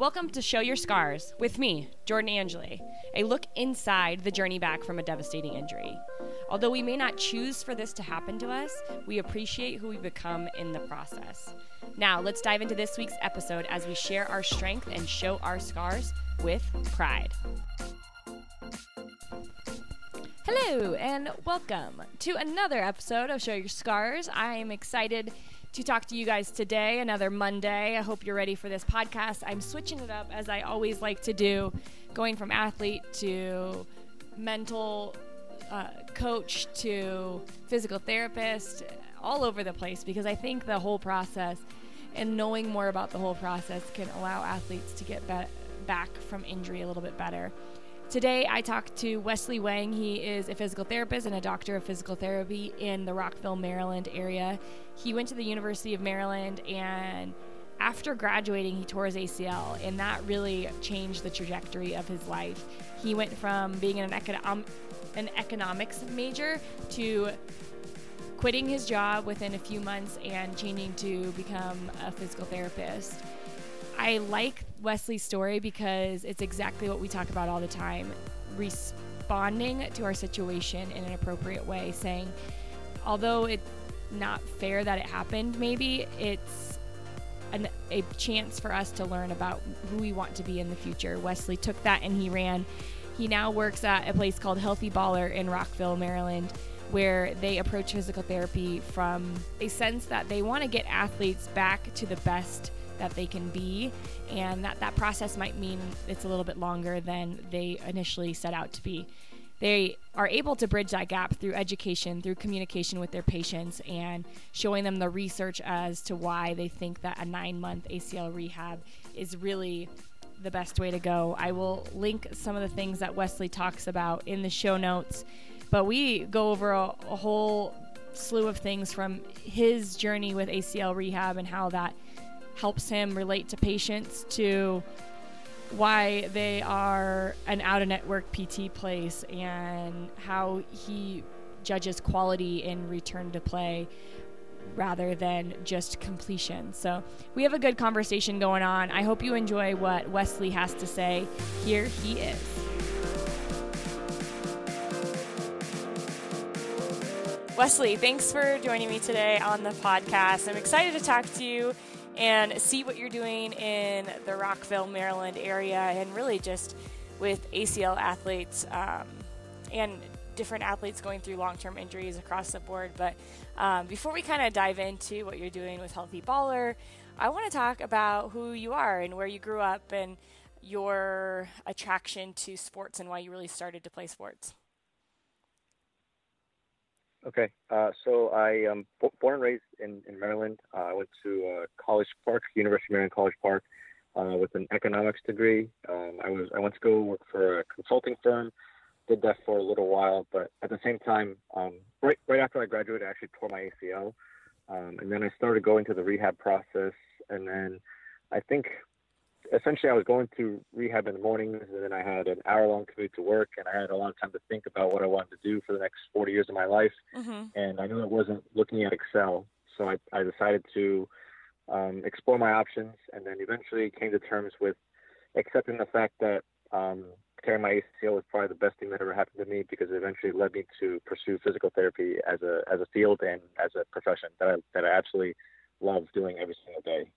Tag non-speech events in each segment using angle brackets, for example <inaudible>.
Welcome to Show Your Scars with me, Jordan Angeli, a look inside the journey back from a devastating injury. Although we may not choose for this to happen to us, we appreciate who we become in the process. Now, let's dive into this week's episode as we share our strength and show our scars with pride. Hello, and welcome to another episode of Show Your Scars. I am excited to talk to you guys today, another Monday. I hope you're ready for this podcast. I'm switching it up as I always like to do, going from athlete to mental uh, coach to physical therapist, all over the place, because I think the whole process and knowing more about the whole process can allow athletes to get be- back from injury a little bit better. Today, I talked to Wesley Wang. He is a physical therapist and a doctor of physical therapy in the Rockville, Maryland area. He went to the University of Maryland and after graduating, he tore his ACL, and that really changed the trajectory of his life. He went from being an, econom- an economics major to quitting his job within a few months and changing to become a physical therapist. I like Wesley's story because it's exactly what we talk about all the time responding to our situation in an appropriate way, saying, although it's not fair that it happened, maybe it's an, a chance for us to learn about who we want to be in the future. Wesley took that and he ran. He now works at a place called Healthy Baller in Rockville, Maryland, where they approach physical therapy from a sense that they want to get athletes back to the best that they can be, and that that process might mean it's a little bit longer than they initially set out to be. They are able to bridge that gap through education, through communication with their patients, and showing them the research as to why they think that a nine month ACL rehab is really the best way to go. I will link some of the things that Wesley talks about in the show notes, but we go over a, a whole slew of things from his journey with ACL rehab and how that helps him relate to patients to why they are an out of network PT place and how he judges quality in return to play rather than just completion. So, we have a good conversation going on. I hope you enjoy what Wesley has to say. Here he is. Wesley, thanks for joining me today on the podcast. I'm excited to talk to you and see what you're doing in the Rockville, Maryland area, and really just with ACL athletes um, and different athletes going through long term injuries across the board. But um, before we kind of dive into what you're doing with Healthy Baller, I want to talk about who you are and where you grew up and your attraction to sports and why you really started to play sports. Okay, uh, so I am um, born and raised in, in Maryland. Uh, I went to uh, College Park, University of Maryland College Park, uh, with an economics degree. Um, I was I went to go work for a consulting firm. Did that for a little while, but at the same time, um, right right after I graduated, I actually tore my ACL, um, and then I started going to the rehab process. And then I think essentially I was going to rehab in the mornings, and then I had an hour long commute to work, and I had a lot of time to think about what I wanted to do for the next 40 years of my life. Mm-hmm. And I knew it wasn't looking at Excel, so I, I decided to um, explore my options, and then eventually came to terms with accepting the fact that um, tearing my ACL was probably the best thing that ever happened to me because it eventually led me to pursue physical therapy as a as a field and as a profession that I that I absolutely love doing every single day.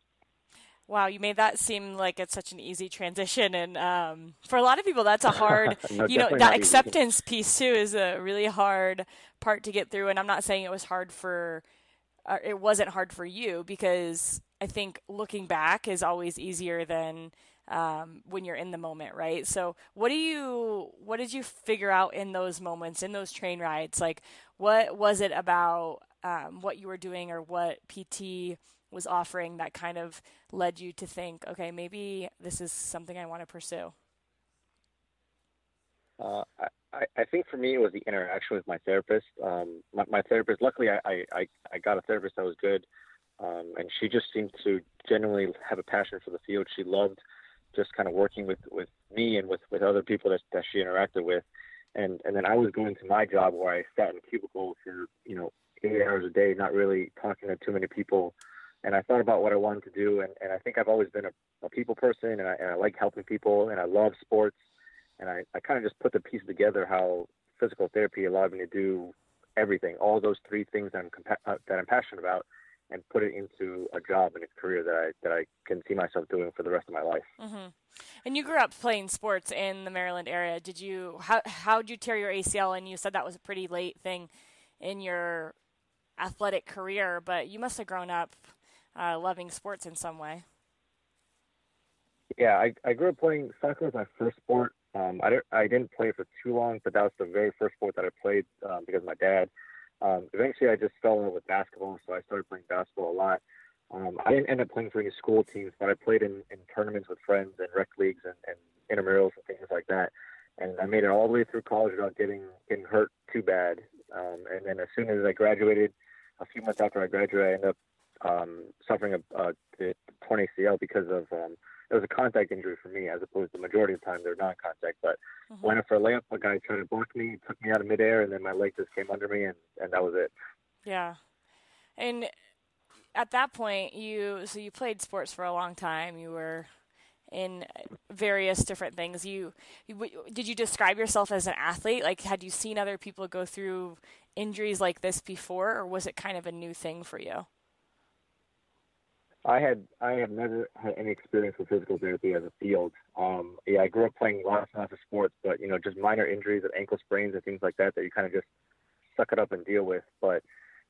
Wow, you made that seem like it's such an easy transition, and um, for a lot of people, that's a hard, <laughs> no, you know, that acceptance easy. piece too is a really hard part to get through. And I'm not saying it was hard for, uh, it wasn't hard for you because I think looking back is always easier than um, when you're in the moment, right? So, what do you, what did you figure out in those moments, in those train rides? Like, what was it about um, what you were doing or what PT was offering that kind of led you to think, okay, maybe this is something I want to pursue? Uh, I, I think for me it was the interaction with my therapist. Um, my, my, therapist, luckily, I, I, I got a therapist that was good, um, and she just seemed to genuinely have a passion for the field. She loved just kind of working with, with me and with, with other people that, that she interacted with. And, and then I was going to my job where I sat in a cubicle for, you know, eight hours a day, not really talking to too many people and I thought about what I wanted to do, and, and I think I've always been a, a people person, and I, and I like helping people, and I love sports, and I, I kind of just put the pieces together how physical therapy allowed me to do everything, all those three things that I'm compa- uh, that I'm passionate about, and put it into a job and a career that I that I can see myself doing for the rest of my life. Mm-hmm. And you grew up playing sports in the Maryland area. Did you how how did you tear your ACL? And you said that was a pretty late thing in your athletic career, but you must have grown up uh, loving sports in some way. Yeah, I, I grew up playing soccer as my first sport. Um, I, didn't, I didn't play for too long, but that was the very first sport that I played um, because my dad. Um, eventually, I just fell in love with basketball, so I started playing basketball a lot. Um, I didn't end up playing for any school teams, but I played in, in tournaments with friends and rec leagues and, and intramurals and things like that. And I made it all the way through college without getting getting hurt too bad. Um, and then as soon as I graduated, a few months after I graduated, I ended up um, suffering a, a, a torn ACL because of um, it was a contact injury for me, as opposed to the majority of the time they're non-contact. But mm-hmm. went up for a layup, a guy tried to block me, took me out of midair, and then my leg just came under me, and and that was it. Yeah, and at that point, you so you played sports for a long time. You were in various different things. You, you, did you describe yourself as an athlete? Like, had you seen other people go through injuries like this before, or was it kind of a new thing for you? I had I have never had any experience with physical therapy as a field. Um, yeah, I grew up playing lots and lots of sports, but you know, just minor injuries of ankle sprains and things like that that you kind of just suck it up and deal with. But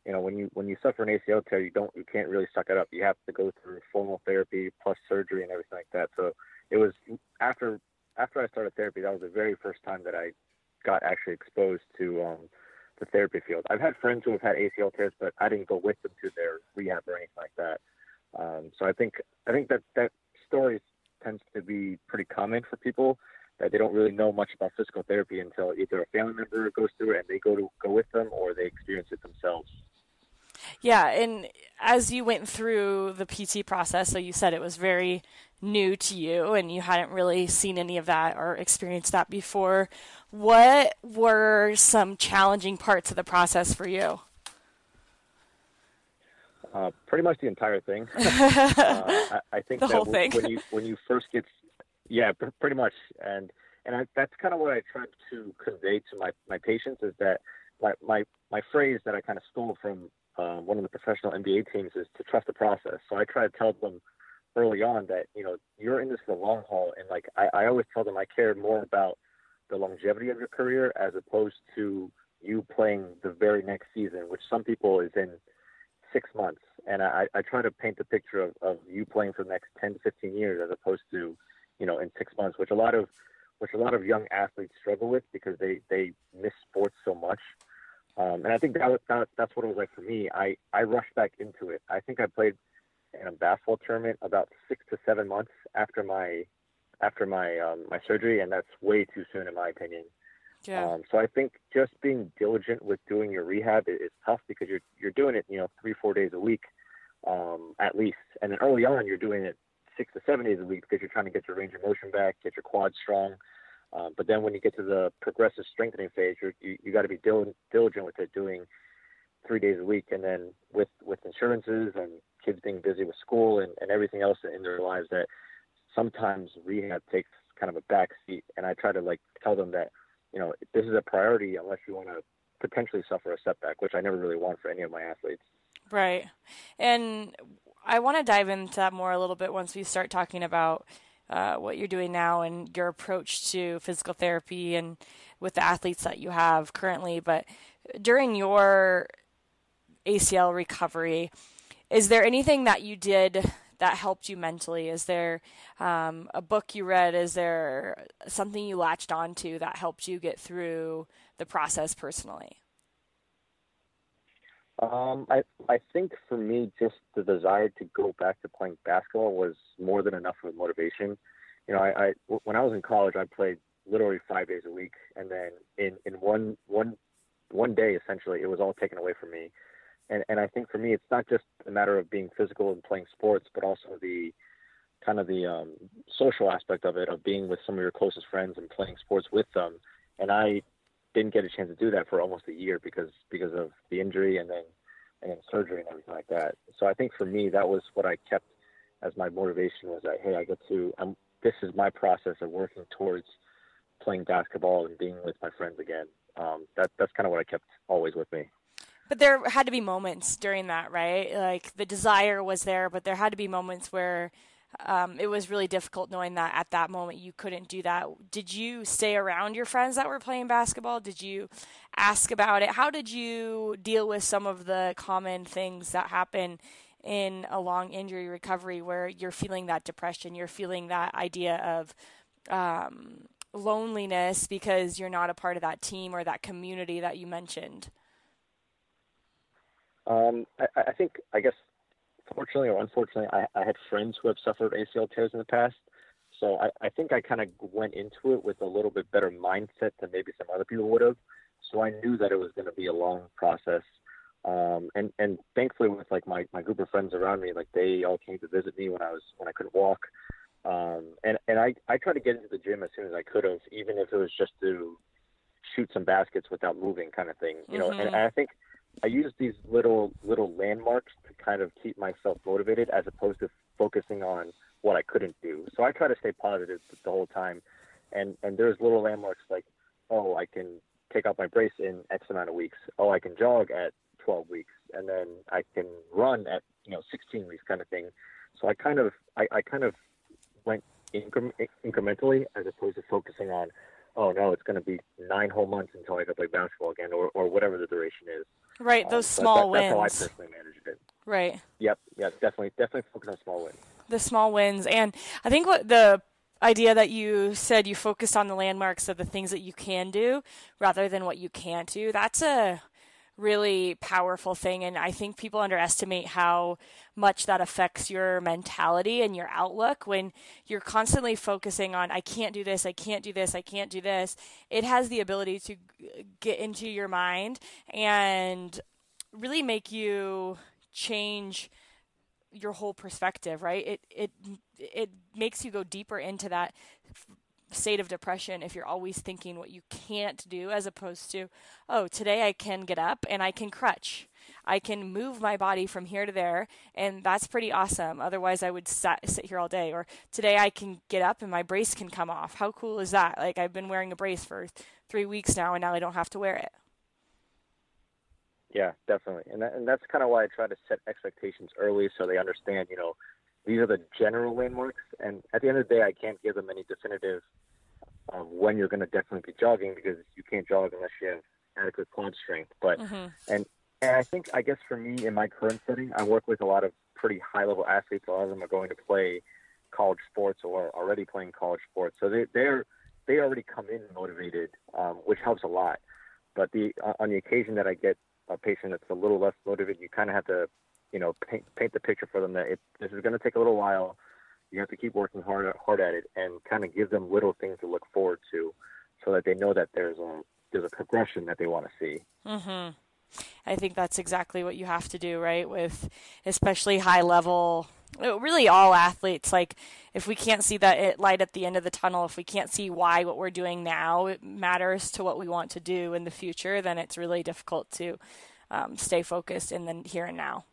you know, when you when you suffer an ACL tear, you don't you can't really suck it up. You have to go through formal therapy plus surgery and everything like that. So it was after after I started therapy, that was the very first time that I got actually exposed to um, the therapy field. I've had friends who have had ACL tears, but I didn't go with them to their rehab or anything like that. Um, so I think I think that that story tends to be pretty common for people that they don't really know much about physical therapy until either a family member goes through it and they go to go with them or they experience it themselves. Yeah, and as you went through the PT process, so you said it was very new to you and you hadn't really seen any of that or experienced that before. What were some challenging parts of the process for you? Uh, pretty much the entire thing. <laughs> uh, I, I, think the whole thing. when you when you first get, yeah, pr- pretty much, and and I, that's kind of what I tried to convey to my my patients is that my my my phrase that I kind of stole from uh, one of the professional NBA teams is to trust the process. So I try to tell them early on that you know you're in this for the long haul, and like I, I always tell them I care more about the longevity of your career as opposed to you playing the very next season, which some people is in six months. And I, I try to paint the picture of, of you playing for the next 10 to 15 years as opposed to, you know, in six months, which a lot of, which a lot of young athletes struggle with because they, they miss sports so much. Um, and I think that, that that's what it was like for me. I, I rushed back into it. I think I played in a basketball tournament about six to seven months after my after my um, my surgery, and that's way too soon in my opinion. Yeah. Um, so I think just being diligent with doing your rehab is, tough because you're you're doing it, you know, three four days a week, um, at least. And then early on, you're doing it six to seven days a week because you're trying to get your range of motion back, get your quads strong. Um, but then when you get to the progressive strengthening phase, you're, you you got to be dil- diligent with it, doing three days a week. And then with with insurances and kids being busy with school and, and everything else in their lives, that sometimes rehab takes kind of a back seat. And I try to like tell them that you know, this is a priority unless you want to potentially suffer a setback, which I never really want for any of my athletes. Right. And I want to dive into that more a little bit once we start talking about uh, what you're doing now and your approach to physical therapy and with the athletes that you have currently. But during your ACL recovery, is there anything that you did that helped you mentally? Is there um, a book you read? Is there something you latched onto that helped you get through the process personally? Um, I I think for me, just the desire to go back to playing basketball was more than enough of a motivation. You know, I, I when I was in college, I played literally five days a week, and then in in one one one day, essentially, it was all taken away from me and and I think for me, it's not just a matter of being physical and playing sports, but also the kind of the um, social aspect of it, of being with some of your closest friends and playing sports with them. And I didn't get a chance to do that for almost a year because because of the injury, and then and surgery and everything like that. So I think for me, that was what I kept as my motivation was that hey, I get to I'm this is my process of working towards playing basketball and being with my friends again. Um, that that's kind of what I kept always with me. But there had to be moments during that, right? Like the desire was there, but there had to be moments where um, it was really difficult knowing that at that moment you couldn't do that. Did you stay around your friends that were playing basketball? Did you ask about it? How did you deal with some of the common things that happen in a long injury recovery where you're feeling that depression, you're feeling that idea of um, loneliness because you're not a part of that team or that community that you mentioned? Um, I, I think, I guess, fortunately or unfortunately, I, I had friends who have suffered ACL tears in the past. So I, I think I kind of went into it with a little bit better mindset than maybe some other people would have. So I knew that it was going to be a long process. Um, and, and thankfully with like my, my group of friends around me, like they all came to visit me when I was, when I couldn't walk. Um, and, and I, I tried to get into the gym as soon as I could have, even if it was just to shoot some baskets without moving kind of thing, you know, mm-hmm. and, and I think I use these little little landmarks to kind of keep myself motivated as opposed to focusing on what I couldn't do. So I try to stay positive the whole time. And and there's little landmarks like, oh, I can take out my brace in X amount of weeks. Oh, I can jog at 12 weeks, and then I can run at you know 16 weeks, kind of thing. So I kind of I, I kind of went incre- incrementally as opposed to focusing on oh no, it's going to be nine whole months until I can play basketball again, or, or whatever the duration is. Right, those um, small that, wins. That's how I personally managed it. Right. Yep. Yeah. Definitely. Definitely focus on small wins. The small wins, and I think what the idea that you said you focused on the landmarks of the things that you can do rather than what you can't do. That's a really powerful thing. And I think people underestimate how much that affects your mentality and your outlook when you're constantly focusing on, I can't do this, I can't do this, I can't do this. It has the ability to get into your mind and really make you change your whole perspective, right? It it it makes you go deeper into that state of depression if you're always thinking what you can't do as opposed to, oh, today I can get up and I can crutch. I can move my body from here to there, and that's pretty awesome. Otherwise, I would sat, sit here all day. Or today I can get up and my brace can come off. How cool is that? Like, I've been wearing a brace for three weeks now, and now I don't have to wear it. Yeah, definitely. And, that, and that's kind of why I try to set expectations early so they understand, you know, these are the general landmarks. And at the end of the day, I can't give them any definitive of when you're going to definitely be jogging because you can't jog unless you have adequate quad strength. But mm-hmm. and and I think I guess for me in my current setting, I work with a lot of pretty high level athletes. A lot of them are going to play college sports or already playing college sports, so they they're they already come in motivated, um, which helps a lot. But the on the occasion that I get a patient that's a little less motivated, you kind of have to, you know, paint paint the picture for them that it, this is going to take a little while you have to keep working hard hard at it and kind of give them little things to look forward to, so that they know that there's a there's a progression that they want to see. Mm-hmm. I think that's exactly what you have to do, right? With especially high level, really all athletes. Like, if we can't see that light at the end of the tunnel, if we can't see why what we're doing now matters to what we want to do in the future, then it's really difficult to um, stay focused in the here and now.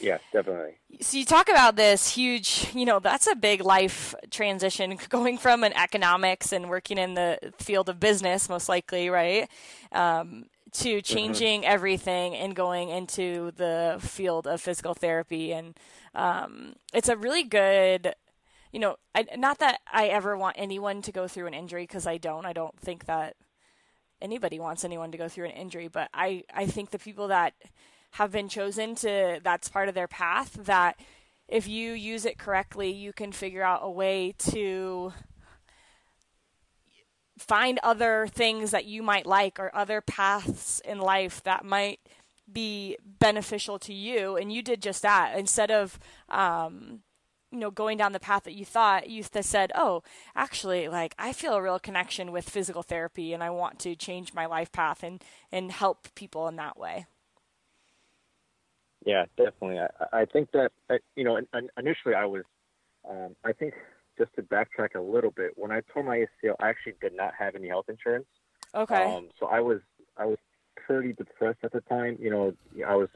Yeah, definitely. So you talk about this huge, you know, that's a big life transition <laughs> going from an economics and working in the field of business, most likely, right? Um, to mm-hmm. changing mm-hmm. everything and going into the field of physical therapy. And um, it's a really good, you know, I, not that I ever want anyone to go through an injury because I don't. I don't think that anybody wants anyone to go through an injury, but I, I think the people that have been chosen to that's part of their path that if you use it correctly, you can figure out a way to find other things that you might like or other paths in life that might be beneficial to you. And you did just that. Instead of um, you know going down the path that you thought you said oh actually like i feel a real connection with physical therapy and i want to change my life path and and help people in that way yeah, definitely. I, I think that uh, you know, initially I was, um, I think just to backtrack a little bit, when I tore my ACL, I actually did not have any health insurance. Okay. Um, so I was I was pretty depressed at the time. You know, I was,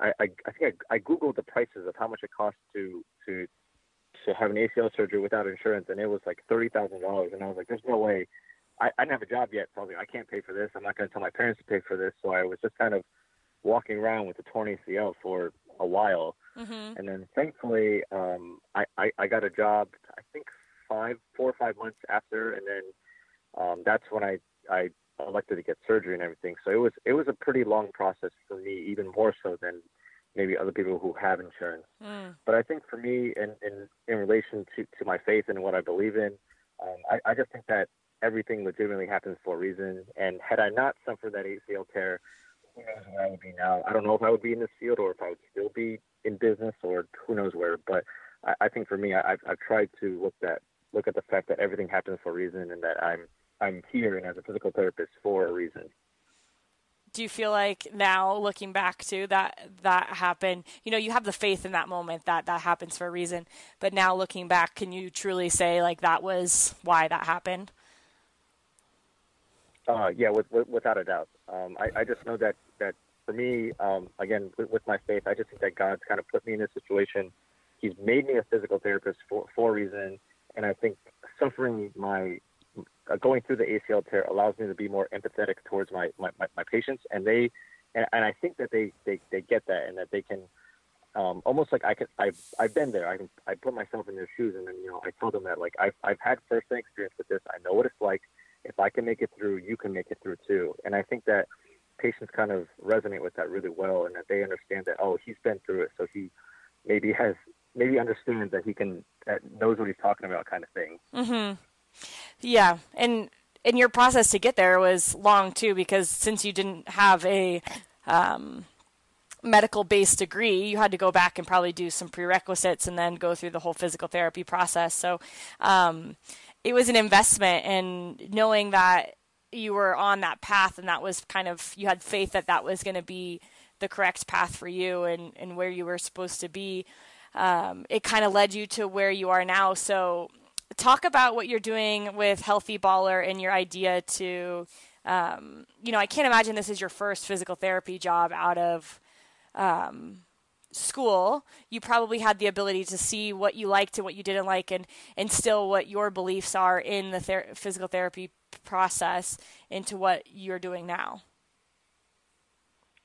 I, I, I think I, I googled the prices of how much it costs to to to have an ACL surgery without insurance, and it was like thirty thousand dollars. And I was like, "There's no way." I, I didn't have a job yet, so I was like, "I can't pay for this. I'm not going to tell my parents to pay for this." So I was just kind of walking around with a torn ACL for a while, mm-hmm. and then thankfully, um, I, I I got a job. I think five, four or five months after, and then um, that's when I I elected to get surgery and everything. So it was it was a pretty long process for me, even more so than maybe other people who have insurance. Mm. But I think for me, in in, in relation to, to my faith and what I believe in, um, I, I just think that everything legitimately happens for a reason. And had I not suffered that ACL tear, who knows where I would be now? I don't know if I would be in this field or if I would still be in business or who knows where. But I, I think for me, I, I've, I've tried to look at look at the fact that everything happens for a reason and that I'm I'm here and as a physical therapist for a reason. Do you feel like now looking back to that that happened, you know, you have the faith in that moment that that happens for a reason, but now looking back, can you truly say like that was why that happened? Uh, yeah, with, with, without a doubt. Um, I, I just know that that for me, um, again, with, with my faith, I just think that God's kind of put me in this situation. He's made me a physical therapist for for a reason, and I think suffering my uh, going through the ACL tear allows me to be more empathetic towards my, my, my, my patients. And they, and, and, I think that they, they, they get that and that they can, um, almost like I can, I've, I've been there. I can, I put myself in their shoes and then, you know, I tell them that like, I've, I've had firsthand experience with this. I know what it's like. If I can make it through, you can make it through too. And I think that patients kind of resonate with that really well and that they understand that, oh, he's been through it. So he maybe has, maybe understands that he can, that knows what he's talking about kind of thing. Mm-hmm. Yeah, and and your process to get there was long too because since you didn't have a um, medical based degree, you had to go back and probably do some prerequisites and then go through the whole physical therapy process. So um, it was an investment, and knowing that you were on that path and that was kind of you had faith that that was going to be the correct path for you and, and where you were supposed to be. Um, it kind of led you to where you are now. So talk about what you're doing with Healthy Baller and your idea to, um, you know, I can't imagine this is your first physical therapy job out of um, school. You probably had the ability to see what you liked and what you didn't like, and instill what your beliefs are in the ther- physical therapy process into what you're doing now.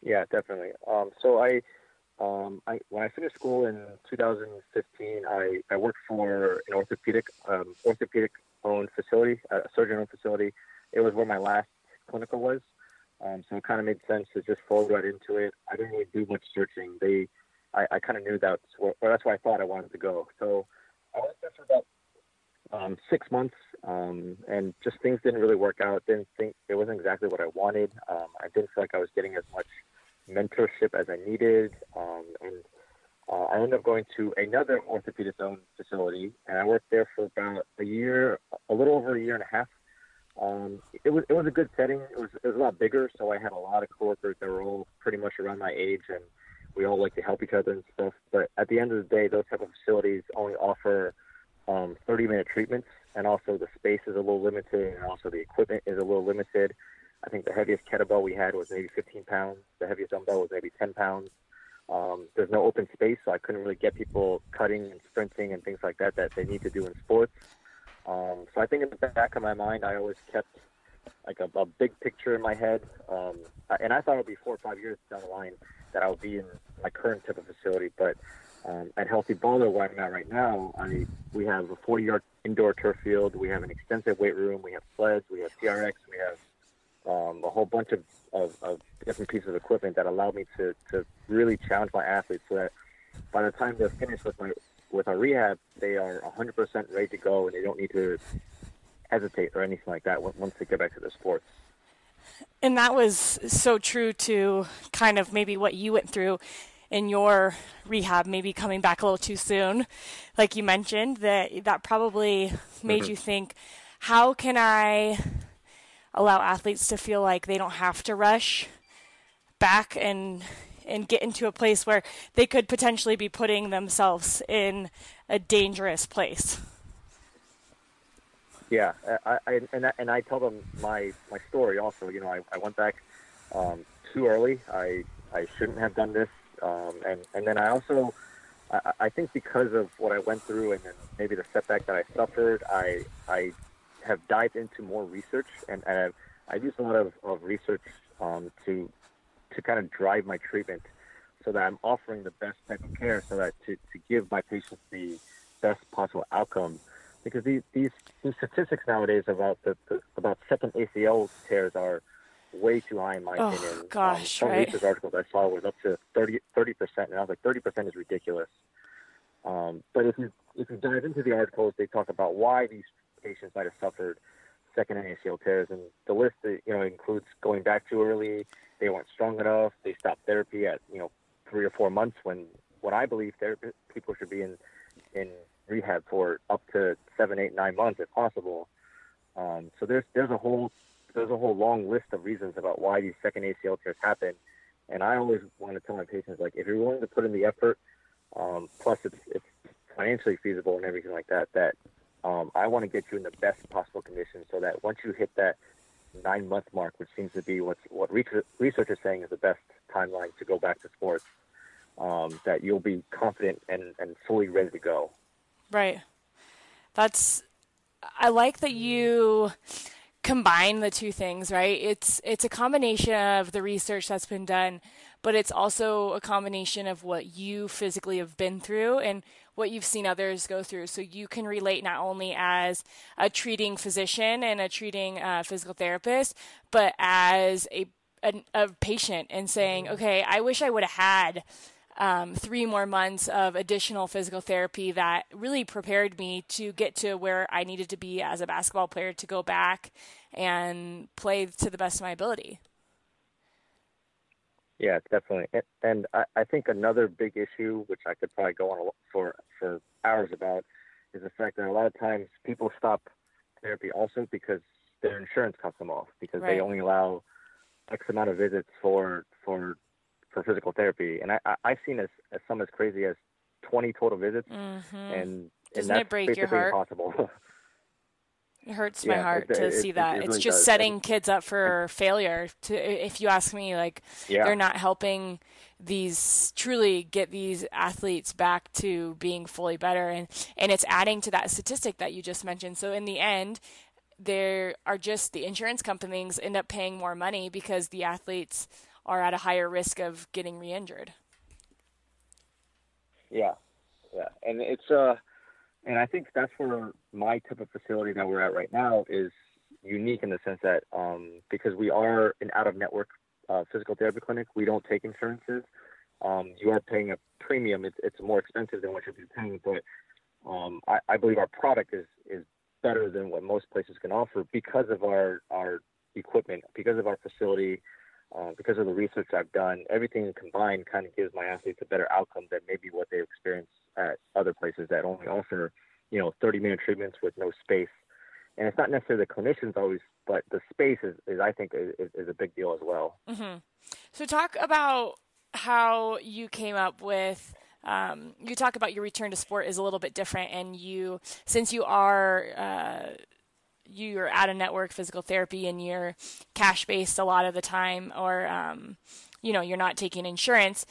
Yeah, definitely. Um, so I um, I, when I finished school in 2015, I, I worked for an orthopedic um, orthopedic owned facility, a surgeon owned facility. It was where my last clinical was, um, so it kind of made sense to just fold right into it. I didn't really do much searching. They, I, I kind of knew that's where, or that's where I thought I wanted to go. So I was there for about um, six months, um, and just things didn't really work out. Didn't think it wasn't exactly what I wanted. Um, I didn't feel like I was getting as much mentorship as I needed. Um, and uh, I ended up going to another orthopedic owned facility, and I worked there for about a year, a little over a year and a half. Um, it was it was a good setting. It was it was a lot bigger, so I had a lot of coworkers that were all pretty much around my age, and we all like to help each other and stuff. But at the end of the day, those type of facilities only offer um, 30 minute treatments, and also the space is a little limited, and also the equipment is a little limited. I think the heaviest kettlebell we had was maybe 15 pounds. The heaviest dumbbell was maybe 10 pounds. Um, there's no open space, so I couldn't really get people cutting and sprinting and things like that that they need to do in sports. Um, so I think in the back of my mind, I always kept like a, a big picture in my head, um, and I thought it would be four or five years down the line that I would be in my current type of facility. But um, at Healthy Baller, where I'm at right now, I we have a 40-yard indoor turf field. We have an extensive weight room. We have sleds. We have TRX. We have um, a whole bunch of, of, of, different pieces of equipment that allow me to, to really challenge my athletes so that by the time they're finished with my with our rehab, they are 100% ready to go and they don't need to hesitate or anything like that once they get back to the sports. And that was so true to kind of maybe what you went through in your rehab, maybe coming back a little too soon, like you mentioned, that that probably made mm-hmm. you think, how can I allow athletes to feel like they don't have to rush back and and get into a place where they could potentially be putting themselves in a dangerous place. Yeah, I, I and I, and I tell them my my story also. You know, I, I went back um, too early. I I shouldn't have done this. Um, and and then I also I, I think because of what I went through and then maybe the setback that I suffered, I I have dived into more research and, and I've, I've used a lot of, of research um, to to kind of drive my treatment so that I'm offering the best type of care so that to, to give my patients the best possible outcome. Because these, these, these statistics nowadays about the, the about second ACL tears are way too high in my oh, opinion. Gosh, um, some right? research articles I saw was up to 30 percent, and I was like, thirty percent is ridiculous. Um, but if you if you dive into the articles, they talk about why these patients might have suffered second ACL tears, and the list that you know includes going back too early, they weren't strong enough, they stopped therapy at you know three or four months when what I believe therapy people should be in in rehab for up to seven, eight, nine months if possible. Um, so there's there's a whole there's a whole long list of reasons about why these second ACL tears happen, and I always want to tell my patients like if you're willing to put in the effort, um, plus it's it's financially feasible and everything like that, that um, I want to get you in the best possible condition so that once you hit that nine month mark, which seems to be what's, what research is saying is the best timeline to go back to sports, um, that you'll be confident and, and fully ready to go. Right. That's, I like that you combine the two things, right? It's it's a combination of the research that's been done, but it's also a combination of what you physically have been through and what you've seen others go through. So you can relate not only as a treating physician and a treating uh, physical therapist, but as a, a, a patient and saying, mm-hmm. okay, I wish I would have had um, three more months of additional physical therapy that really prepared me to get to where I needed to be as a basketball player to go back and play to the best of my ability. Yeah, definitely. And I, I think another big issue, which I could probably go on for for hours about, is the fact that a lot of times people stop therapy also because their insurance cuts them off because right. they only allow X amount of visits for for for physical therapy, and I, I I've seen as, as some as crazy as twenty total visits, mm-hmm. and doesn't and it break your heart? Impossible. It hurts my heart it, to it, see that. It, it's just does. setting kids up for failure. To, if you ask me, like yeah. they're not helping these truly get these athletes back to being fully better, and and it's adding to that statistic that you just mentioned. So in the end, there are just the insurance companies end up paying more money because the athletes are at a higher risk of getting re-injured. Yeah, yeah, and it's uh and I think that's where my type of facility that we're at right now is unique in the sense that um, because we are an out of network uh, physical therapy clinic, we don't take insurances. Um, you are paying a premium. It's, it's more expensive than what you'd be paying, but um, I, I, believe our product is, is better than what most places can offer because of our, our equipment, because of our facility, uh, because of the research I've done. Everything combined kind of gives my athletes a better outcome than maybe what they experience at other places that only offer, you know, 30 minute treatments with no space. And it's not necessarily the clinicians always, but the space is, is I think, is, is, a big deal as well. Mm-hmm. So talk about how you came up with. Um, you talk about your return to sport is a little bit different, and you, since you are uh, you're at a network physical therapy and you're cash based a lot of the time, or um, you know you're not taking insurance,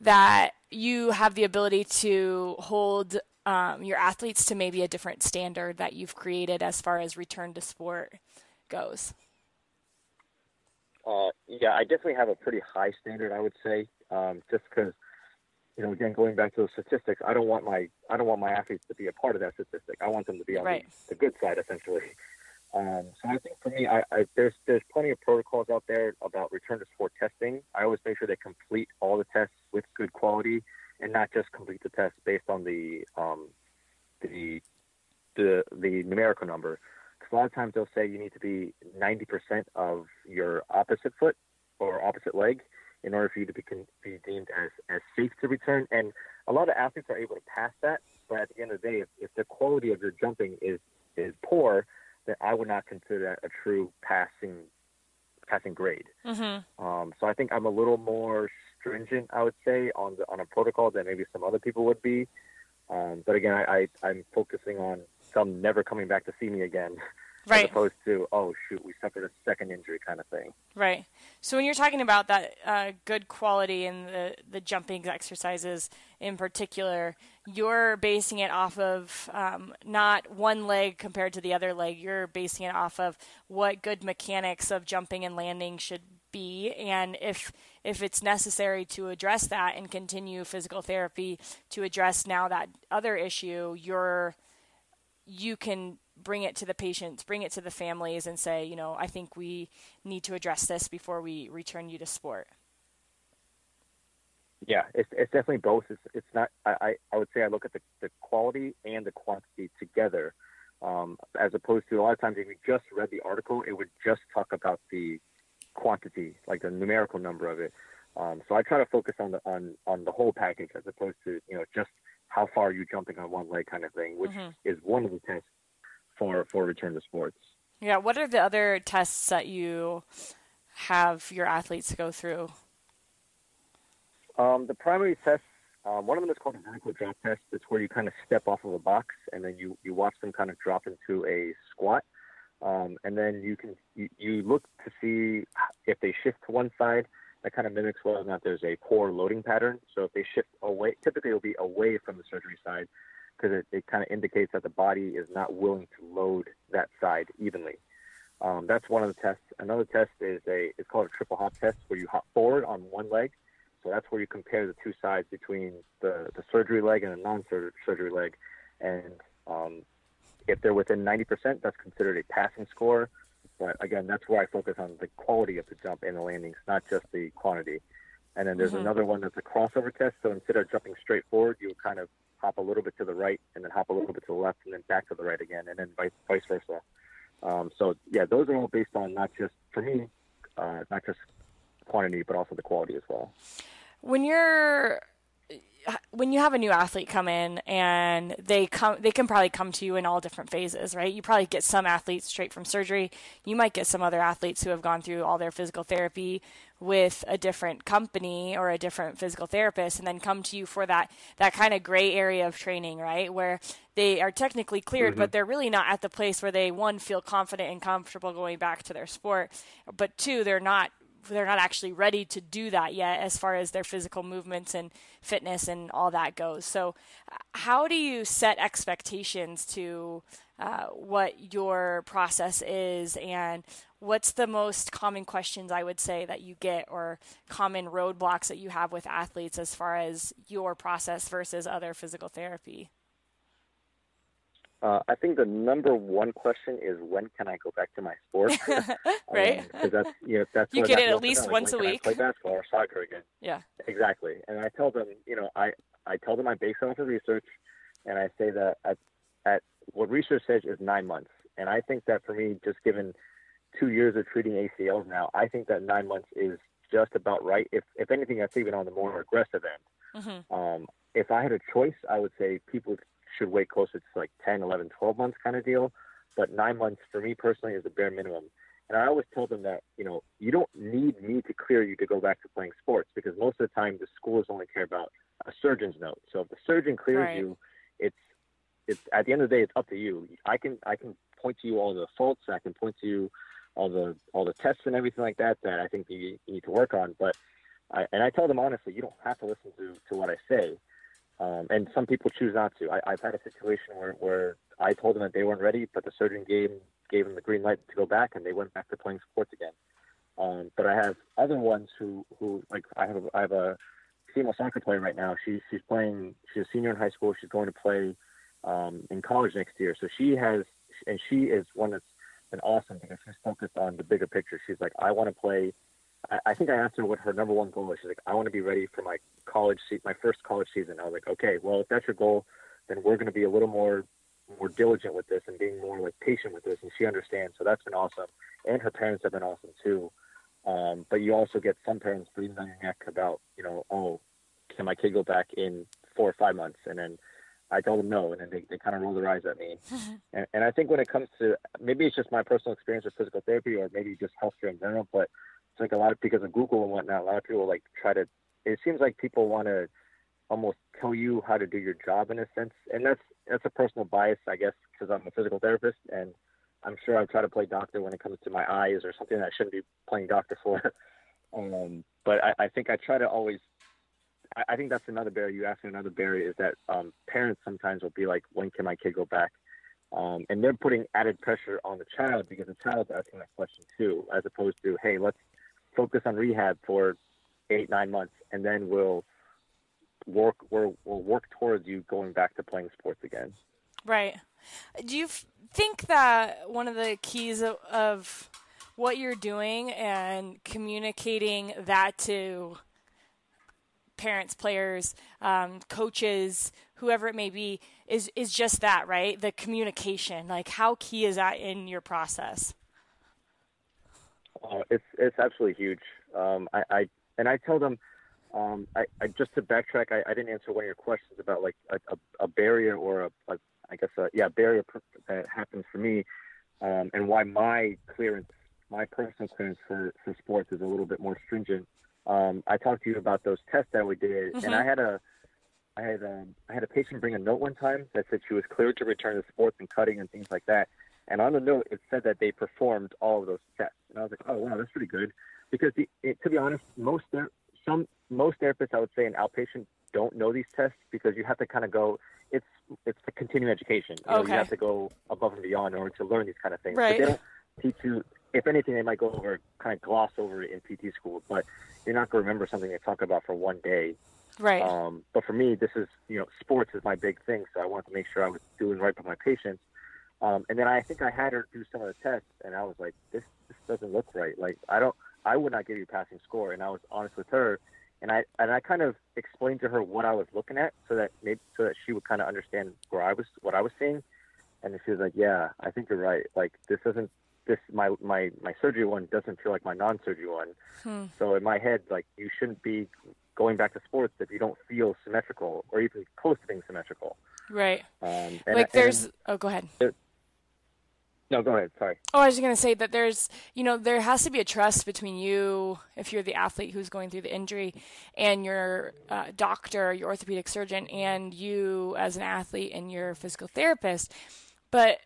that you have the ability to hold um, your athletes to maybe a different standard that you've created as far as return to sport goes? Uh, yeah, I definitely have a pretty high standard, I would say, um, just because, you know, again, going back to those statistics, I don't want my I don't want my athletes to be a part of that statistic. I want them to be on right. the, the, good side, essentially. Um, so I think for me, I, I, there's there's plenty of protocols out there about return to sport testing. I always make sure they complete all the tests with good quality, and not just complete the test based on the um, the the the numerical number. Because a lot of times they'll say you need to be 90% of your opposite foot or opposite leg in order for you to be, be deemed as, as safe to return. And a lot of athletes are able to pass that, but at the end of the day, if, if the quality of your jumping is is poor, that I would not consider that a true passing passing grade. Mm-hmm. Um, so I think I'm a little more stringent, I would say, on the on a protocol than maybe some other people would be. Um, but again, I, I I'm focusing on some never coming back to see me again. <laughs> right. as opposed to oh shoot, we suffered a second injury kind of thing. Right. So when you're talking about that uh, good quality and the the jumping exercises in particular, you're basing it off of um, not one leg compared to the other leg. You're basing it off of what good mechanics of jumping and landing should be, and if if it's necessary to address that and continue physical therapy to address now that other issue, you're you can bring it to the patients, bring it to the families, and say, you know, I think we need to address this before we return you to sport. Yeah, it's, it's definitely both. It's, it's not. I, I would say I look at the, the quality and the quantity together, um, as opposed to a lot of times if you just read the article, it would just talk about the quantity, like the numerical number of it. Um, so I try to focus on the on on the whole package as opposed to you know just how far are you jumping on one leg kind of thing, which mm-hmm. is one of the tests for for return to sports. Yeah, what are the other tests that you have your athletes go through? Um, the primary tests, um, one of them is called a vertical drop test. It's where you kind of step off of a box and then you, you watch them kind of drop into a squat. Um, and then you can you, you look to see if they shift to one side. That kind of mimics whether or not there's a poor loading pattern. So if they shift away, typically it'll be away from the surgery side because it, it kind of indicates that the body is not willing to load that side evenly. Um, that's one of the tests. Another test is a it's called a triple hop test where you hop forward on one leg. So that's where you compare the two sides between the, the surgery leg and the non-surgery leg, and um, if they're within 90%, that's considered a passing score. But again, that's where I focus on the quality of the jump and the landings, not just the quantity. And then there's mm-hmm. another one that's a crossover test. So instead of jumping straight forward, you kind of hop a little bit to the right and then hop a little bit to the left and then back to the right again, and then vice, vice versa. Um, so yeah, those are all based on not just for me, uh, not just quantity, but also the quality as well. When you're when you have a new athlete come in and they come they can probably come to you in all different phases right? You probably get some athletes straight from surgery. You might get some other athletes who have gone through all their physical therapy with a different company or a different physical therapist and then come to you for that that kind of gray area of training right? Where they are technically cleared mm-hmm. but they're really not at the place where they one feel confident and comfortable going back to their sport but two they're not they're not actually ready to do that yet as far as their physical movements and fitness and all that goes. So, how do you set expectations to uh, what your process is and what's the most common questions I would say that you get or common roadblocks that you have with athletes as far as your process versus other physical therapy? Uh, I think the number one question is when can I go back to my sport? <laughs> right. Because <laughs> um, that's you know that's you get it at least once a week. play basketball or soccer again. Yeah. Exactly. And I tell them, you know, I I tell them I base it off of research, and I say that at at what research says is nine months, and I think that for me, just given two years of treating ACLs now, I think that nine months is just about right. If if anything, that's even on the more aggressive end. Mm-hmm. Um, if I had a choice, I would say people should wait closer to like 10, 11, 12 months kind of deal. But nine months for me personally is the bare minimum. And I always tell them that, you know, you don't need me to clear you to go back to playing sports because most of the time the schools only care about a surgeon's note. So if the surgeon clears right. you, it's it's at the end of the day it's up to you. I can I can point to you all the faults, I can point to you all the all the tests and everything like that that I think you, you need to work on. But I, and I tell them honestly, you don't have to listen to, to what I say. Um, and some people choose not to. I, have had a situation where, where I told them that they weren't ready, but the surgeon gave gave them the green light to go back, and they went back to playing sports again. Um, but I have other ones who, who like I have I have a female soccer player right now. She's she's playing. She's a senior in high school. She's going to play um, in college next year. So she has, and she is one that's been awesome because she's focused on the bigger picture. She's like, I want to play I, I think I asked her what her number one goal was. She's like, I want to be ready for my college se- my first college season. I was like, okay, well, if that's your goal, then we're going to be a little more more diligent with this and being more like patient with this. And she understands. So that's been awesome. And her parents have been awesome too. Um, but you also get some parents breathing on your neck about, you know, oh, can my kid go back in four or five months? And then I told them no, and then they, they kind of roll their eyes at me. <laughs> and, and I think when it comes to maybe it's just my personal experience with physical therapy, or maybe just healthcare in general, but it's like a lot of because of Google and whatnot. A lot of people like try to. It seems like people want to almost tell you how to do your job in a sense, and that's that's a personal bias, I guess, because I'm a physical therapist, and I'm sure I'll try to play doctor when it comes to my eyes or something that I shouldn't be playing doctor for. <laughs> um, but I, I think I try to always. I, I think that's another barrier. You asked another barrier is that um, parents sometimes will be like, "When can my kid go back?" Um, and they're putting added pressure on the child because the child's asking that question too, as opposed to, "Hey, let's focus on rehab for eight, nine months, and then we'll work we'll, we'll work towards you going back to playing sports again." Right. Do you f- think that one of the keys of, of what you're doing and communicating that to parents, players, um, coaches, whoever it may be, is is just that, right? The communication. Like, how key is that in your process? Uh, it's it's absolutely huge. Um, I, I and I tell them, um, I, I just to backtrack, I, I didn't answer one of your questions about like a, a, a barrier or a, a I guess a, yeah barrier that happens for me, um, and why my clearance, my personal clearance for for sports is a little bit more stringent. Um, I talked to you about those tests that we did, Mhm. and I had a I had um, I had a patient bring a note one time that said she was cleared to return to sports and cutting and things like that. And on the note, it said that they performed all of those tests. And I was like, oh wow, that's pretty good. Because the, it, to be honest, most ther- some most therapists, I would say, in outpatient, don't know these tests because you have to kind of go. It's it's a continuing education. You, know, Okay. you have to go above and beyond in order to learn these kind of things. Right. But they don't teach you. If anything, they might go over, kind of gloss over it in PT school, but you're not going to remember something they talk about for one day. Right. Um, but for me, this is you know sports is my big thing, so I wanted to make sure I was doing right by my patients. Um, and then I think I had her do some of the tests, and I was like, this this doesn't look right. Like I don't, I would not give you a passing score. And I was honest with her, and I and I kind of explained to her what I was looking at, so that maybe so that she would kind of understand where I was, what I was seeing. And she was like, yeah, I think you're right. Like this doesn't. This my my my surgery one doesn't feel like my non-surgery one. Hmm. So in my head, like you shouldn't be going back to sports if you don't feel symmetrical or even close to being symmetrical. Right. Um, and, like, there's. Oh, go ahead. No, go ahead. Sorry. Oh, I was just going to say that there's, you know, there has to be a trust between you, if you're the athlete who's going through the injury, and your uh, doctor, your orthopedic surgeon, and you as an athlete and your physical therapist. But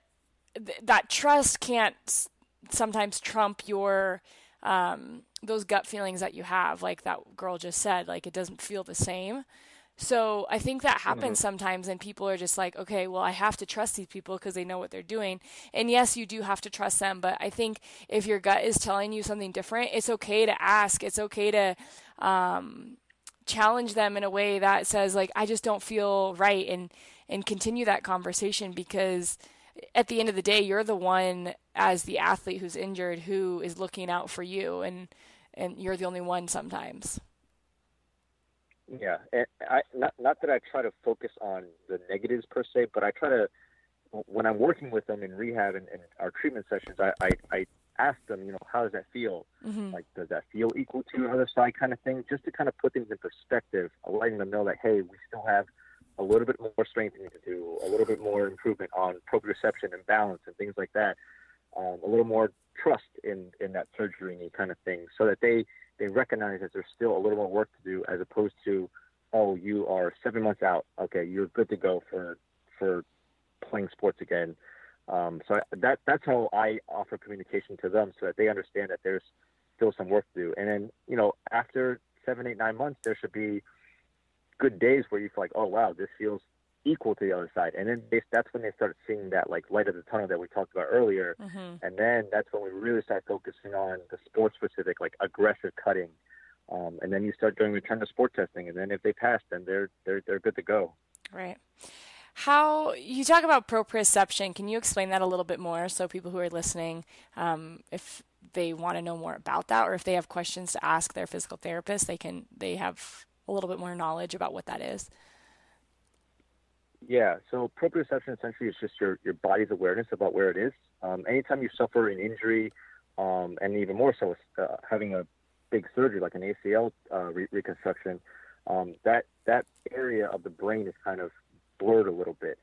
th- that trust can't s- sometimes trump your um, those gut feelings that you have, like that girl just said. Like it doesn't feel the same. So I think that happens sometimes, and people are just like, okay, well, I have to trust these people because they know what they're doing. And yes, you do have to trust them, but I think if your gut is telling you something different, it's okay to ask. It's okay to um, challenge them in a way that says, like, I just don't feel right, and and continue that conversation because at the end of the day, you're the one as the athlete who's injured who is looking out for you, and and you're the only one sometimes. Yeah, and I not not that I try to focus on the negatives per se, but I try to when I'm working with them in rehab and, and our treatment sessions, I, I I ask them, you know, how does that feel? hmm Like, does that feel equal to your other side, kind of thing? Just to kind of put things in perspective, letting them know that hey, we still have a little bit more strengthening to do, a little bit more improvement on proprioception and balance and things like that, um, a little more trust in in that surgery and kind of thing, so that they they recognize that there's still a little more work to do, as opposed to, oh, you are seven months out, okay, you're good to go for for playing sports again. Um, so that that's how I offer communication to them, so that they understand that there's still some work to do. And then you know, after seven, eight, nine months, there should be good days where you feel like, oh wow, this feels equal to the other side. And then they, that's when they start seeing that like light of the tunnel that we talked about earlier. hmm And then that's when we really start focusing on the sport specific, like aggressive cutting. Um, and then you start doing return to sport testing, and then if they pass, then they're they're they're good to go. Right. How you talk about proprioception? Can you explain that a little bit more so people who are listening, um, if they want to know more about that, or if they have questions to ask their physical therapist, they can they have a little bit more knowledge about what that is. Yeah, so proprioception essentially is just your, your body's awareness about where it is. Um, anytime you suffer an injury, um, and even more so uh, having a big surgery like an ACL uh, re- reconstruction, um, that that area of the brain is kind of blurred a little bit.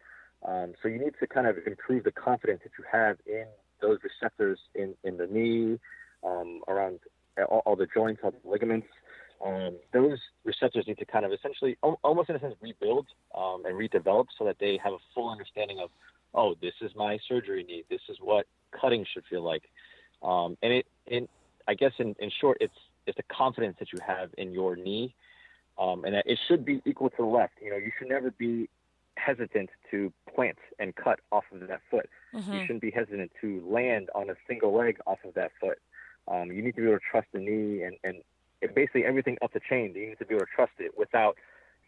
Um, so you need to kind of improve the confidence that you have in those receptors in, in the knee, um, around all, all the joints, all the ligaments. Um, those receptors need to kind of essentially, almost in a sense, rebuild um, and redevelop so that they have a full understanding of, oh, this is my surgery knee. This is what cutting should feel like. Um, and it, in, I guess in, in short, it's it's the confidence that you have in your knee, um, and it should be equal to the left. You know, you should never be hesitant to plant and cut off of that foot. Mm-hmm. You shouldn't be hesitant to land on a single leg off of that foot. Um, you need to be able to trust the knee and, and basically everything up the chain. You need to be able to trust it without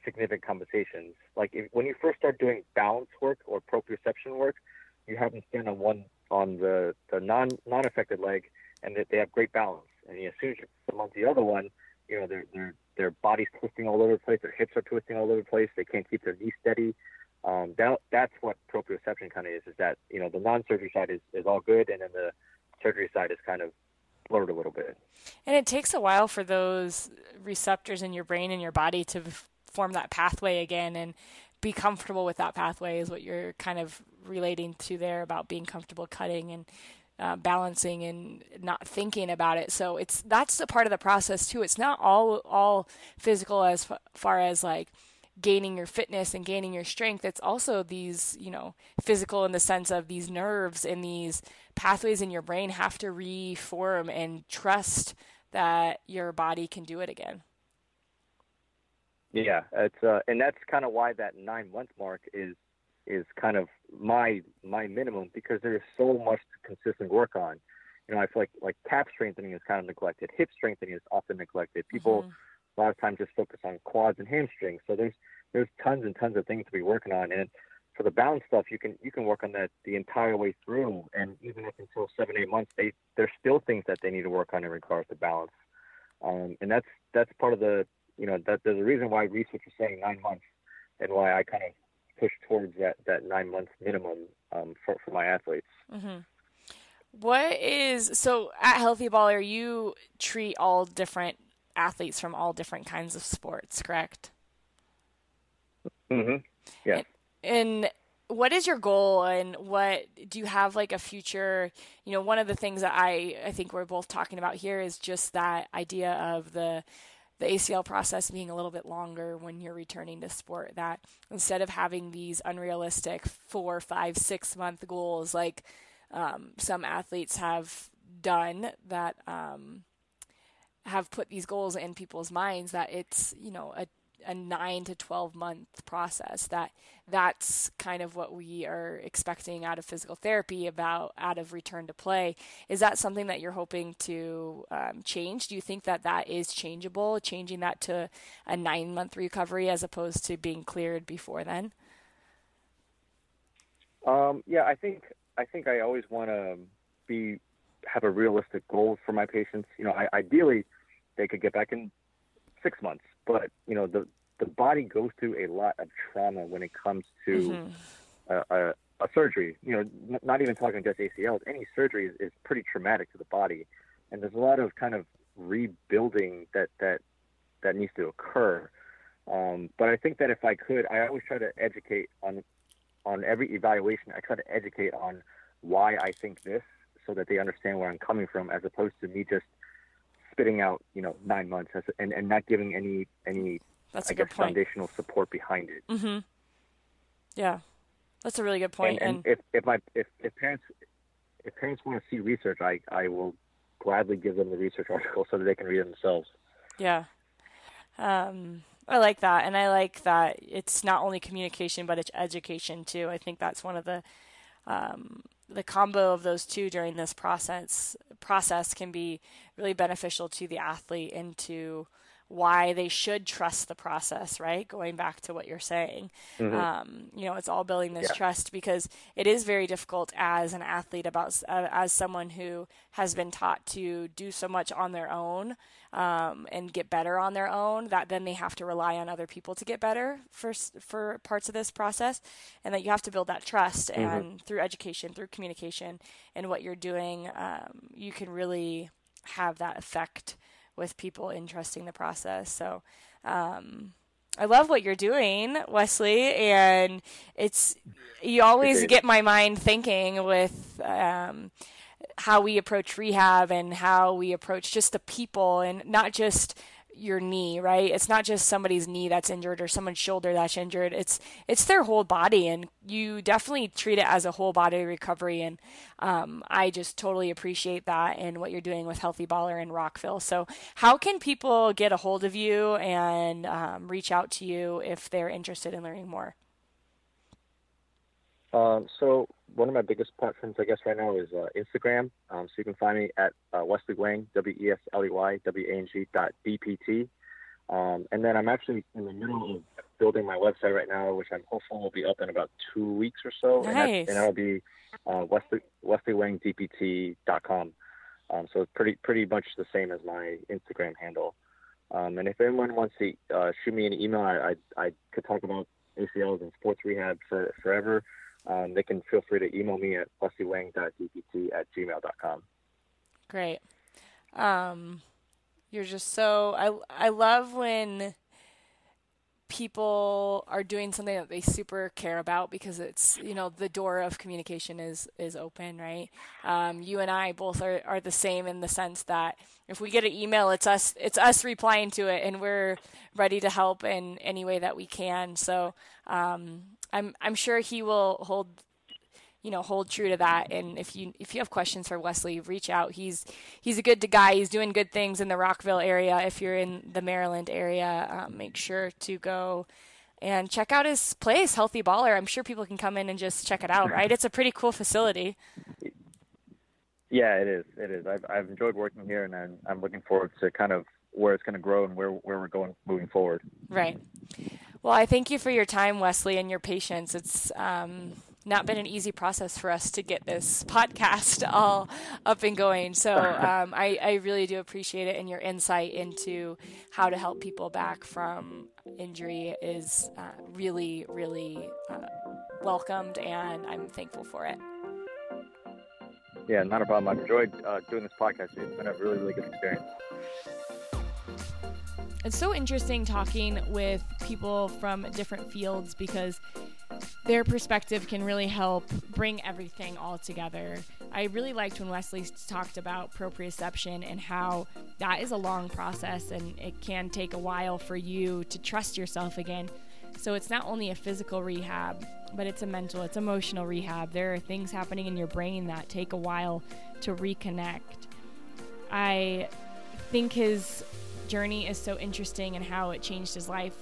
significant compensations. Like if, when you first start doing balance work or proprioception work, you have them stand on one on the, the non non affected leg, and they, they have great balance. And as soon as you put them on the other one, you know their their their body's twisting all over the place, their hips are twisting all over the place. They can't keep their knee steady. Um, that that's what proprioception kind of is. Is that you know the non-surgery side is, is all good, and then the surgery side is kind of blurred a little bit. And it takes a while for those receptors in your brain and your body to form that pathway again and be comfortable with that pathway is what you're kind of relating to there about being comfortable cutting and uh, balancing and not thinking about it. So it's that's a part of the process too. It's not all all physical as far as like gaining your fitness and gaining your strength. It's also these you know physical in the sense of these nerves and these pathways in your brain have to reform and trust that your body can do it again. Yeah, it's uh, and that's kind of why that nine month mark is is kind of my my minimum because there is so much consistent work on. You know, I feel like like calf strengthening is kind of neglected. Hip strengthening is often neglected. People mm-hmm. A lot of times just focus on quads and hamstrings. So there's there's tons and tons of things to be working on. And for the balance stuff, you can you can work on that the entire way through. And even up until seven eight months, they there's still things that they need to work on in regards to balance. Um, and that's that's part of the you know that there's a reason why research is saying nine months, and why I kind of push towards that that nine months minimum um, for for my athletes. Mm-hmm. What is so at Healthy Baller? You treat all different athletes from all different kinds of sports, correct? Mm-hmm. Yeah. And, and what is your goal and what do you have like a future you know one of the things that i i think we're both talking about here is just that idea of the the ACL process being a little bit longer when you're returning to sport. That instead of having these unrealistic four, five, six month goals like um, some athletes have done, that um, have put these goals in people's minds, that it's you know a a nine to 12 month process that that's kind of what we are expecting out of physical therapy about out of return to play. Is that something that you're hoping to um, change? Do you think that that is changeable changing that to a nine month recovery as opposed to being cleared before then? Um, yeah i think i think i always want to be have a realistic goal for my patients. You know I, ideally they could get back in six months but you know the the body goes through a lot of trauma when it comes to mm-hmm. a, a, a, surgery. You know, n- not even talking just ACLs. Any surgery is, is pretty traumatic to the body, and there's a lot of kind of rebuilding that that that needs to occur. Um, but I think that if I could, I always try to educate on on every evaluation. I try to educate on why I think this, so that they understand where I'm coming from, as opposed to me just spitting out, you know, nine months as, and, and not giving any any that's I a good guess, point. foundational support behind it. Mm-hmm. Yeah, that's a really good point. And, and, and if if my if, if parents if parents want to see research, I I will gladly give them the research article so that they can read it themselves. Yeah. Um, I like that, and I like that it's not only communication but it's education too. I think that's one of the um, the combo of those two during this process process can be really beneficial to the athlete and to why they should trust the process, right? Going back to what you're saying. Mm-hmm. Um, you know, it's all building this yeah. trust because it is very difficult as an athlete, about uh, as someone who has been taught to do so much on their own um, and get better on their own, that then they have to rely on other people to get better for for parts of this process, and that you have to build that trust. Mm-hmm. And through education, through communication, and what you're doing, um, you can really have that effect with people in trusting the process. So, um, I love what you're doing, Wesley, and it's you always get my mind thinking with um, how we approach rehab and how we approach just the people, and not just your knee, right? It's not just somebody's knee that's injured or someone's shoulder that's injured. It's it's their whole body, and you definitely treat it as a whole body recovery. And um, I just totally appreciate that and what you're doing with Healthy Baller in Rockville. So, how can people get a hold of you and um, reach out to you if they're interested in learning more? Um, so one of my biggest platforms, I guess, right now is uh, Instagram. Um, so you can find me at uh, Wesley Wang, W E S L E Y W A N G dot D P T. Um, and then I'm actually in the middle of building my website right now, which I'm hopeful will be up in about two weeks or so. Nice. And that'll be uh, Wesley WesleyWangDPT.com. Um, so it's pretty pretty much the same as my Instagram handle. Um, and if anyone wants to uh, shoot me an email, I, I, I could talk about ACLs and sports rehab for forever um, they can feel free to email me at wesleywang.dpt at gmail.com. Great. Um, you're just so I I love when people are doing something that they super care about because it's you know the door of communication is is open right um, you and i both are, are the same in the sense that if we get an email it's us it's us replying to it and we're ready to help in any way that we can so um, I'm I'm sure he will hold you know hold true to that. And if you if you have questions for Wesley reach out. He's he's a good guy. He's doing good things in the Rockville area. If you're in the Maryland area um, make sure to go and check out his place Healthy Baller. I'm sure people can come in and just check it out right? It's a pretty cool facility. Yeah it is. It is. I've, I've enjoyed working here and I'm, I'm looking forward to kind of where it's going to grow and where where we're going moving forward. Right well, I thank you for your time, Wesley, and your patience. It's um, not been an easy process for us to get this <laughs> podcast all up and going. So <laughs> um, I, I, really do appreciate it, and your insight into how to help people back from injury is uh, really, really uh, welcomed, and I'm thankful for it. Yeah, not a problem. I've enjoyed uh, doing this podcast. It's been a really, really good experience. It's so interesting talking with people from different fields because their perspective can really help bring everything all together. I really liked when Wesley talked about proprioception and how that is a long process and it can take a while for you to trust yourself again. So it's not only a physical rehab, but it's a mental, it's emotional rehab. There are things happening in your brain that take a while to reconnect. I think his journey is so interesting and how it changed his life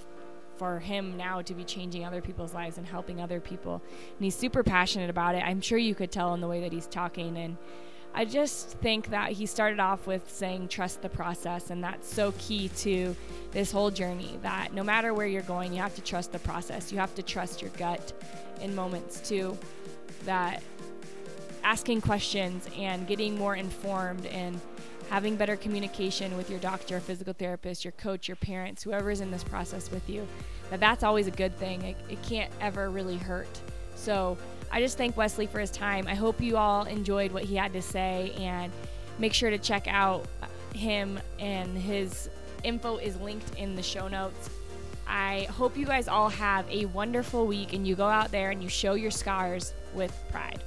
for him now to be changing other people's lives and helping other people. And he's super passionate about it. I'm sure you could tell in the way that he's talking. And I just think that he started off with saying, trust the process. And that's so key to this whole journey that no matter where you're going, you have to trust the process. You have to trust your gut in moments too. That asking questions and getting more informed and having better communication with your doctor, physical therapist, your coach, your parents, whoever is in this process with you, that that's always a good thing. It, it can't ever really hurt. So I just thank Wesley for his time. I hope you all enjoyed what he had to say and make sure to check out uh, him and his info is linked in the show notes. I hope you guys all have a wonderful week and you go out there and you show your scars with pride.